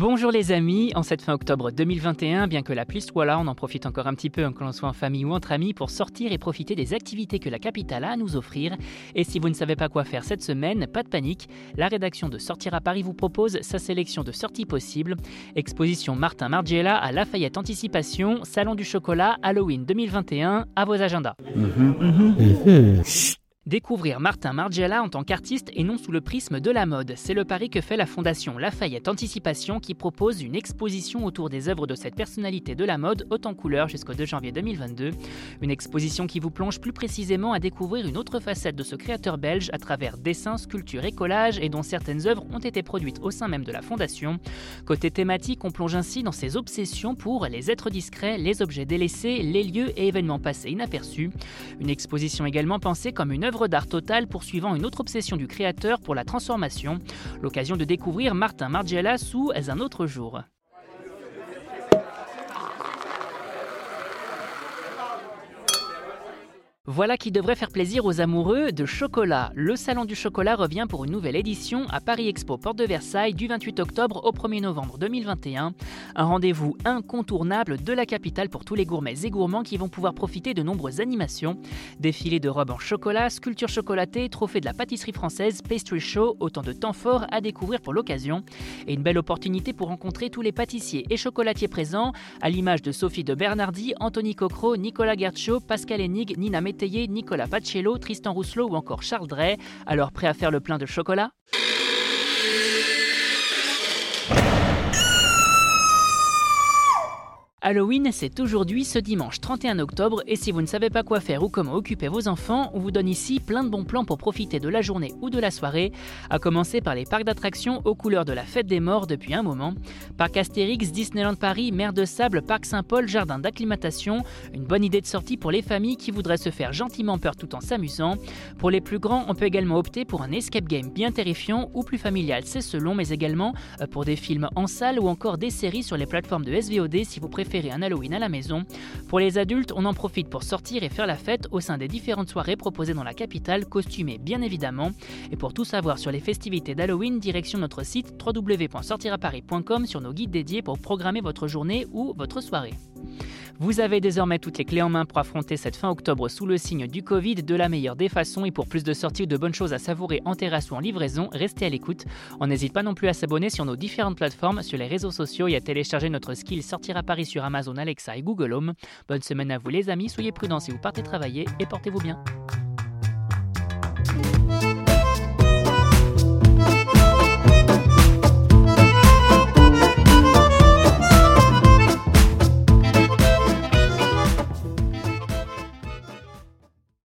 Bonjour les amis, en cette fin octobre 2021, bien que la pluie soit là, on en profite encore un petit peu, hein, que l'on soit en famille ou entre amis, pour sortir et profiter des activités que la capitale a à nous offrir. Et si vous ne savez pas quoi faire cette semaine, pas de panique, la rédaction de Sortir à Paris vous propose sa sélection de sorties possibles. Exposition Martin Margiela à Lafayette Anticipation, Salon du Chocolat, Halloween 2021, à vos agendas. Découvrir Martin Margiela en tant qu'artiste et non sous le prisme de la mode, c'est le pari que fait la fondation Lafayette Anticipation qui propose une exposition autour des œuvres de cette personnalité de la mode haute en couleur jusqu'au 2 janvier 2022. Une exposition qui vous plonge plus précisément à découvrir une autre facette de ce créateur belge à travers dessins, sculptures et collages et dont certaines œuvres ont été produites au sein même de la fondation. Côté thématique, on plonge ainsi dans ses obsessions pour les êtres discrets, les objets délaissés, les lieux et événements passés inaperçus. Une exposition également pensée comme une d'art total poursuivant une autre obsession du créateur pour la transformation, l'occasion de découvrir Martin Margiela sous Un autre jour. Voilà qui devrait faire plaisir aux amoureux de chocolat. Le Salon du chocolat revient pour une nouvelle édition à Paris Expo Porte de Versailles du 28 octobre au 1er novembre 2021. Un rendez-vous incontournable de la capitale pour tous les gourmets et gourmands qui vont pouvoir profiter de nombreuses animations. Défilés de robes en chocolat, sculptures chocolatées, trophées de la pâtisserie française, pastry show, autant de temps forts à découvrir pour l'occasion. Et une belle opportunité pour rencontrer tous les pâtissiers et chocolatiers présents, à l'image de Sophie de Bernardi, Anthony Cocro, Nicolas Gertchaud, Pascal Enig, Nina Mété Nicolas Pacello, Tristan Rousselot ou encore Charles Drey. Alors prêt à faire le plein de chocolat? Halloween, c'est aujourd'hui ce dimanche 31 octobre et si vous ne savez pas quoi faire ou comment occuper vos enfants, on vous donne ici plein de bons plans pour profiter de la journée ou de la soirée, à commencer par les parcs d'attractions aux couleurs de la fête des morts depuis un moment. Parc Astérix, Disneyland Paris, Mer de Sable, Parc Saint-Paul, Jardin d'acclimatation, une bonne idée de sortie pour les familles qui voudraient se faire gentiment peur tout en s'amusant. Pour les plus grands, on peut également opter pour un escape game bien terrifiant ou plus familial, c'est selon, mais également euh, pour des films en salle ou encore des séries sur les plateformes de SVOD si vous un Halloween à la maison. Pour les adultes, on en profite pour sortir et faire la fête au sein des différentes soirées proposées dans la capitale, costumées bien évidemment. Et pour tout savoir sur les festivités d'Halloween, direction notre site www.sortiraparis.com sur nos guides dédiés pour programmer votre journée ou votre soirée. Vous avez désormais toutes les clés en main pour affronter cette fin octobre sous le signe du Covid de la meilleure des façons et pour plus de sorties ou de bonnes choses à savourer en terrasse ou en livraison, restez à l'écoute. On n'hésite pas non plus à s'abonner sur nos différentes plateformes, sur les réseaux sociaux et à télécharger notre skill Sortir à Paris sur Amazon Alexa et Google Home. Bonne semaine à vous les amis, soyez prudents si vous partez travailler et portez-vous bien.